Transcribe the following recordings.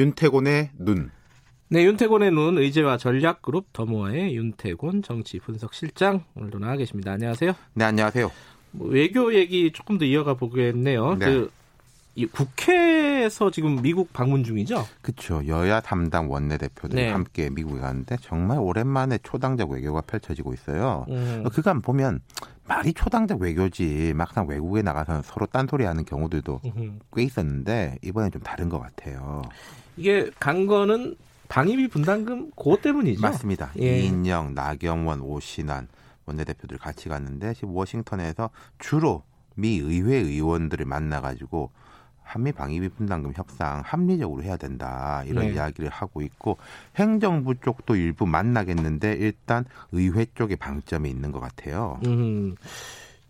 윤태곤의 눈. 네, 윤태곤의 눈 의제와 전략그룹 더모아의 윤태곤 정치 분석 실장 오늘도 나와 계십니다. 안녕하세요. 네, 안녕하세요. 뭐 외교 얘기 조금 더 이어가 보겠네요. 네. 그 국회에서 지금 미국 방문 중이죠? 그렇죠. 여야 담당 원내대표들이 네. 함께 미국에 가는데 정말 오랜만에 초당적 외교가 펼쳐지고 있어요. 음. 그간 보면 말이 초당적 외교지 막상 외국에 나가서 서로 딴소리하는 경우들도. 꽤 있었는데 이번엔 좀 다른 것 같아요. 이게 간 거는 방위비 분담금 그것 때문이죠? 맞습니다. 예. 이인영, 나경원, 오신환 원내대표들 같이 갔는데 지금 워싱턴에서 주로 미 의회 의원들을 만나가지고 한미 방위비 분담금 협상 합리적으로 해야 된다 이런 네. 이야기를 하고 있고 행정부 쪽도 일부 만나겠는데 일단 의회 쪽에 방점이 있는 것 같아요. 음.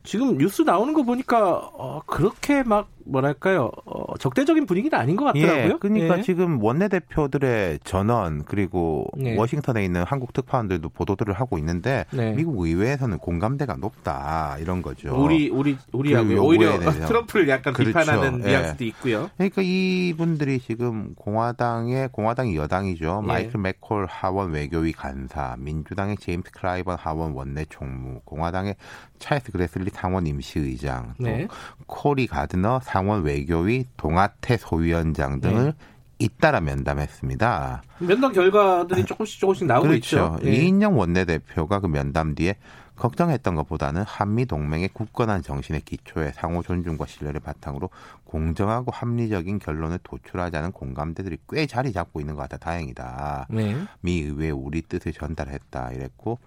지금 뉴스 나오는 거 보니까 어, 그렇게 막 뭐랄까요 어, 적대적인 분위기는 아닌 것 같더라고요. 예, 그러니까 예. 지금 원내 대표들의 전원 그리고 네. 워싱턴에 있는 한국 특파원들도 보도들을 하고 있는데 네. 미국 의회에서는 공감대가 높다 이런 거죠. 우리 우리 우리하고 그 오히려 트럼프를 약간 그렇죠. 비판하는 예. 뉘앙스도 있고요. 그러니까 이분들이 지금 공화당의 공화당이 여당이죠. 예. 마이클 맥콜 하원 외교위 간사, 민주당의 제임스 클라이번 하원 원내 총무, 공화당의 찰스 그레슬리 상원 임시의장, 또 네. 코리 가드너 상원 외교위 동아태 소위원장 등을 네. 잇따라 면담했습니다. 면담 결과들이 조금씩 조금씩 나오고 그렇죠. 있죠. 네. 이인영 원내대표가 그 면담 뒤에 걱정했던 것보다는 한미 동맹의 굳건한 정신의 기초에 상호 존중과 신뢰를 바탕으로 공정하고 합리적인 결론을 도출하자는 공감대들이 꽤 자리 잡고 있는 것 같아 다행이다. 네. 미 의회에 우리 뜻을 전달했다 이랬고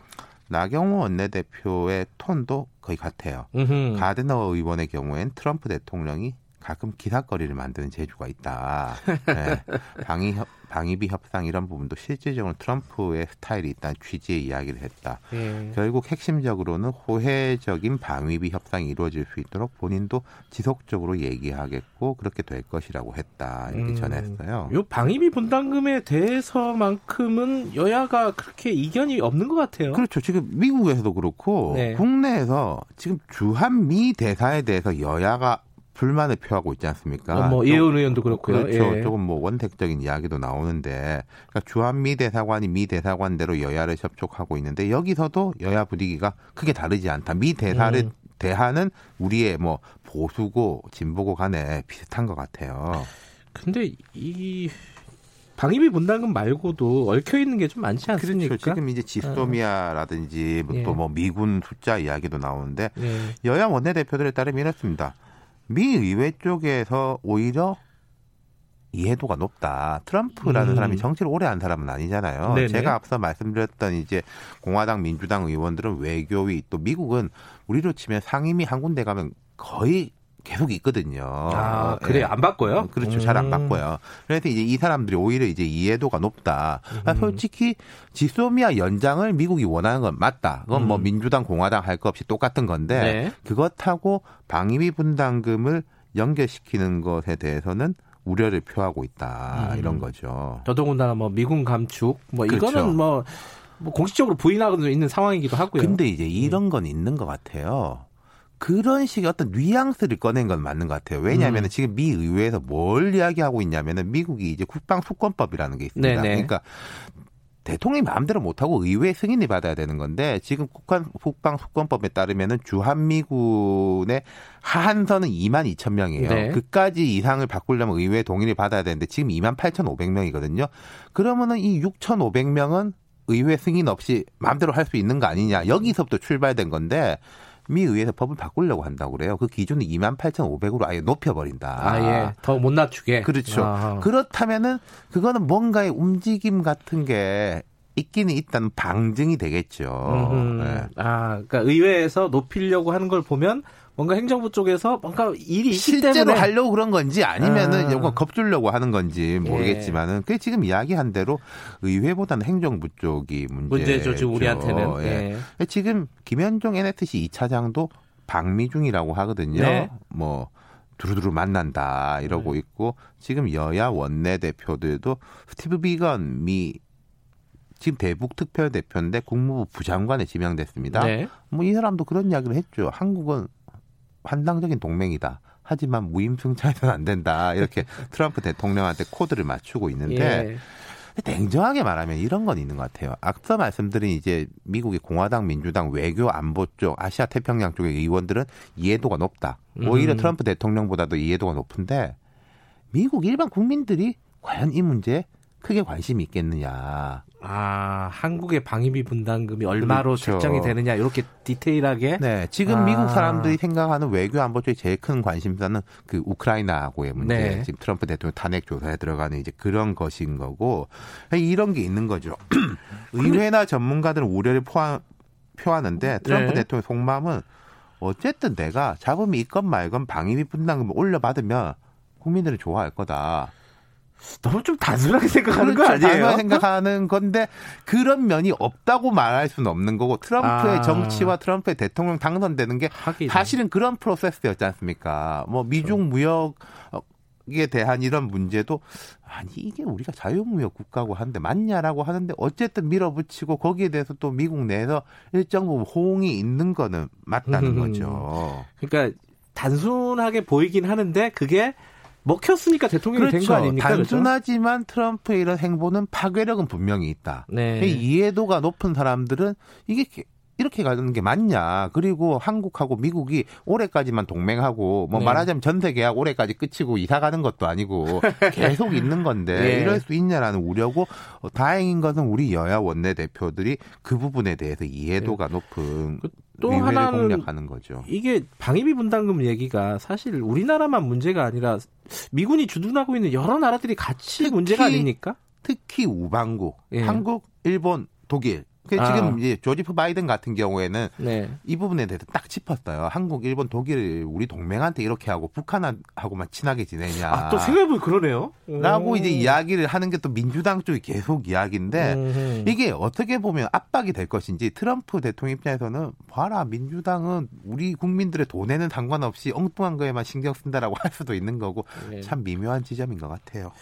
나경원 원내대표의 톤도 거의 같아요. 음흠. 가드너 의원의 경우엔 트럼프 대통령이 가끔 기사거리를 만드는 재주가 있다. 네. 방위 방위비 협상 이런 부분도 실질적으로 트럼프의 스타일이 있다는 취지의 이야기를 했다. 예. 결국 핵심적으로는 호혜적인 방위비 협상이 이루어질 수 있도록 본인도 지속적으로 얘기하겠고 그렇게 될 것이라고 했다. 이렇게 음, 전했어요. 요 방위비 분담금에 대해서만큼은 여야가 그렇게 이견이 없는 것 같아요. 그렇죠. 지금 미국에서도 그렇고 네. 국내에서 지금 주한미 대사에 대해서 여야가 불만을 표하고 있지 않습니까? 어, 뭐 예원 의원도 그렇고요. 그렇죠. 예. 조금 뭐 원택적인 이야기도 나오는데 그러니까 주한미 대사관이 미 대사관대로 여야를 접촉하고 있는데 여기서도 여야 분위기가 크게 다르지 않다. 미 대사를 음. 대하는 우리의 뭐 보수고 진보고 간에 비슷한 것 같아요. 근데 이 방위비 분담금 말고도 얽혀 있는 게 좀 많지 않습니까? 그렇죠. 지금 이제 지소미아라든지 어. 또뭐 예. 미군 숫자 이야기도 나오는데 예. 여야 원내대표들에 따르면 이렇습니다. 미 의회 쪽에서 오히려 이해도가 높다. 트럼프라는 음. 사람이 정치를 오래 한 사람은 아니잖아요. 네네. 제가 앞서 말씀드렸던 이제 공화당, 민주당 의원들은 외교위 또 미국은 우리로 치면 상임위 한 군데 가면 거의 계속 있거든요. 아, 그래 예. 안 바꿔요? 그렇죠. 음. 잘안 바꿔요. 그래서 이제 이 사람들이 오히려 이제 이해도가 높다. 음. 솔직히 지소미아 연장을 미국이 원하는 건 맞다. 그건 뭐 음. 뭐 민주당, 공화당 할 거 없이 똑같은 건데 네. 그것하고 방위비 분담금을 연결시키는 것에 대해서는 우려를 표하고 있다. 음. 이런 거죠. 더더군다나 뭐 미군 감축 뭐 그렇죠. 이거는 뭐, 뭐 공식적으로 부인하고 있는 상황이기도 하고요. 근데 이제 이런 건 있는 것 같아요. 그런 식의 어떤 뉘앙스를 꺼낸 건 맞는 것 같아요. 왜냐하면 음. 지금 미 의회에서 뭘 이야기하고 있냐면은 미국이 이제 국방 수권법이라는 게 있습니다. 네네. 그러니까 대통령이 마음대로 못하고 의회 승인을 받아야 되는 건데 지금 국방, 국방 수권법에 따르면은 주한미군의 하한선은 2만 2천 명이에요. 네. 그까지 이상을 바꾸려면 의회 동의를 받아야 되는데 지금 2만 8,500명이거든요. 그러면은 이 6,500명은 의회 승인 없이 마음대로 할 수 있는 거 아니냐. 여기서부터 출발된 건데 미 의회에서 법을 바꾸려고 한다고 그래요. 그 기준을 2만 8,500으로 아예 높여버린다. 아, 예. 더 못 낮추게. 그렇죠. 아하. 그렇다면은 그거는 뭔가의 움직임 같은 게 있기는 있다는 방증이 되겠죠. 네. 아, 그러니까 의회에서 높이려고 하는 걸 보면 뭔가 행정부 쪽에서 뭔가 일이 있기 실제로 때문에 하려고 그런 건지 아니면은 아. 이거 겁주려고 하는 건지 모르겠지만은 예. 그 지금 이야기한 대로 의회보다는 행정부 쪽이 문제죠. 문제죠 지금 우리한테는. 예. 예. 지금 김현종 NSC 2차장도 방미 중이라고 하거든요. 네. 뭐 두루두루 만난다 이러고 네. 있고 지금 여야 원내 대표들도 스티브 비건 미 지금 대북 특별 대표인데 국무부 부장관에 지명됐습니다. 네. 뭐이 사람도 그런 이야기를 했죠. 한국은 환당적인 동맹이다. 하지만 무임승차해서는 안 된다. 이렇게 트럼프 대통령한테 코드를 맞추고 있는데 예. 냉정하게 말하면 이런 건 있는 것 같아요. 앞서 말씀드린 이제 미국의 공화당, 민주당, 외교, 안보 쪽, 아시아 태평양 쪽의 의원들은 이해도가 높다. 오히려 음. 트럼프 대통령보다도 이해도가 높은데 미국 일반 국민들이 과연 이 문제에 크게 관심이 있겠느냐. 아, 한국의 방위비 분담금이 얼마로 그렇죠. 책정이 되느냐 이렇게 디테일하게. 네, 지금 아. 미국 사람들이 생각하는 외교 안보 쪽에 제일 큰 관심사는 그 우크라이나하고의 문제. 네. 지금 트럼프 대통령 탄핵 조사에 들어가는 이제 그런 것인 거고 이런 게 있는 거죠. 의회나 전문가들은 우려를 포함, 표하는데 트럼프 네. 대통령 속마음은 어쨌든 내가 잡음이 있건 말건 방위비 분담금을 올려받으면 국민들은 좋아할 거다. 너무 좀 단순하게 생각하는 그렇죠. 거 아니에요? 단순하게 생각하는 건데 그런 면이 없다고 말할 수는 없는 거고 트럼프의 아. 정치와 트럼프의 대통령 당선되는 게 하긴. 사실은 그런 프로세스였지 않습니까? 뭐 미중 무역 에 대한 이런 문제도 아니 이게 우리가 자유무역 국가고 하는데 맞냐라고 하는데 어쨌든 밀어붙이고 거기에 대해서 또 미국 내에서 일정 부분 호응이 있는 거는 맞다는 거죠. 그러니까 단순하게 보이긴 하는데 그게 먹혔으니까 대통령이 그렇죠. 된거 아닙니까? 단순하지만 그렇죠? 트럼프의 이런 행보는 파괴력은 분명히 있다. 네. 이해도가 높은 사람들은 이게 이렇게 가는 게 맞냐. 그리고 한국하고 미국이 올해까지만 동맹하고 뭐 네. 말하자면 전 세 계약 올해까지 끝이고 이사 가는 것도 아니고 계속 있는 건데 네. 이럴 수 있냐라는 우려고 어, 다행인 것은 우리 여야 원내대표들이 그 부분에 대해서 이해도가 네. 높은 그, 또 하나는 공략하는 거죠. 이게 방위비 분담금 얘기가 사실 우리나라만 문제가 아니라 미군이 주둔하고 있는 여러 나라들이 같이 특히, 문제가 아닙니까? 특히 우방국, 예. 한국, 일본, 독일 그 아. 지금 이제 조지프 바이든 같은 경우에는 네. 이 부분에 대해서 딱 짚었어요. 한국, 일본, 독일 우리 동맹한테 이렇게 하고 북한하고만 친하게 지내냐. 아, 또 생각해보면 그러네요. 라고 이제 이야기를 하는 게 또 민주당 쪽이 계속 이야기인데 음흠. 이게 어떻게 보면 압박이 될 것인지 트럼프 대통령 입장에서는 봐라 민주당은 우리 국민들의 돈에는 상관없이 엉뚱한 거에만 신경 쓴다라고 할 수도 있는 거고 네. 참 미묘한 지점인 것 같아요.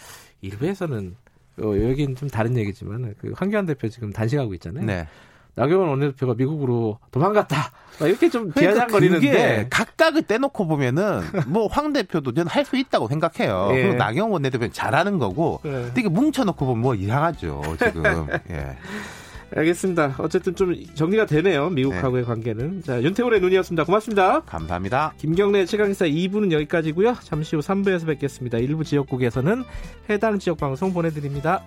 일부에서는 어, 여기는 좀 다른 얘기지만 그 황교안 대표 지금 단식하고 있잖아요. 네. 나경원 원내대표가 미국으로 도망갔다. 이렇게 좀 그러니까 비아냥거리는데 각각을 떼놓고 보면은 뭐 황 대표도 저는 할 수 있다고 생각해요. 예. 그리고 나경원 원내대표는 잘하는 거고 예. 되게 뭉쳐놓고 보면 뭐 이상하죠 지금. 예. 알겠습니다. 어쨌든 좀 정리가 되네요. 미국하고의 네. 관계는. 자, 윤태곤의 눈이었습니다. 고맙습니다. 감사합니다. 김경래 최강기사 2부는 여기까지고요. 잠시 후 3부에서 뵙겠습니다. 일부 지역국에서는 해당 지역 방송 보내드립니다.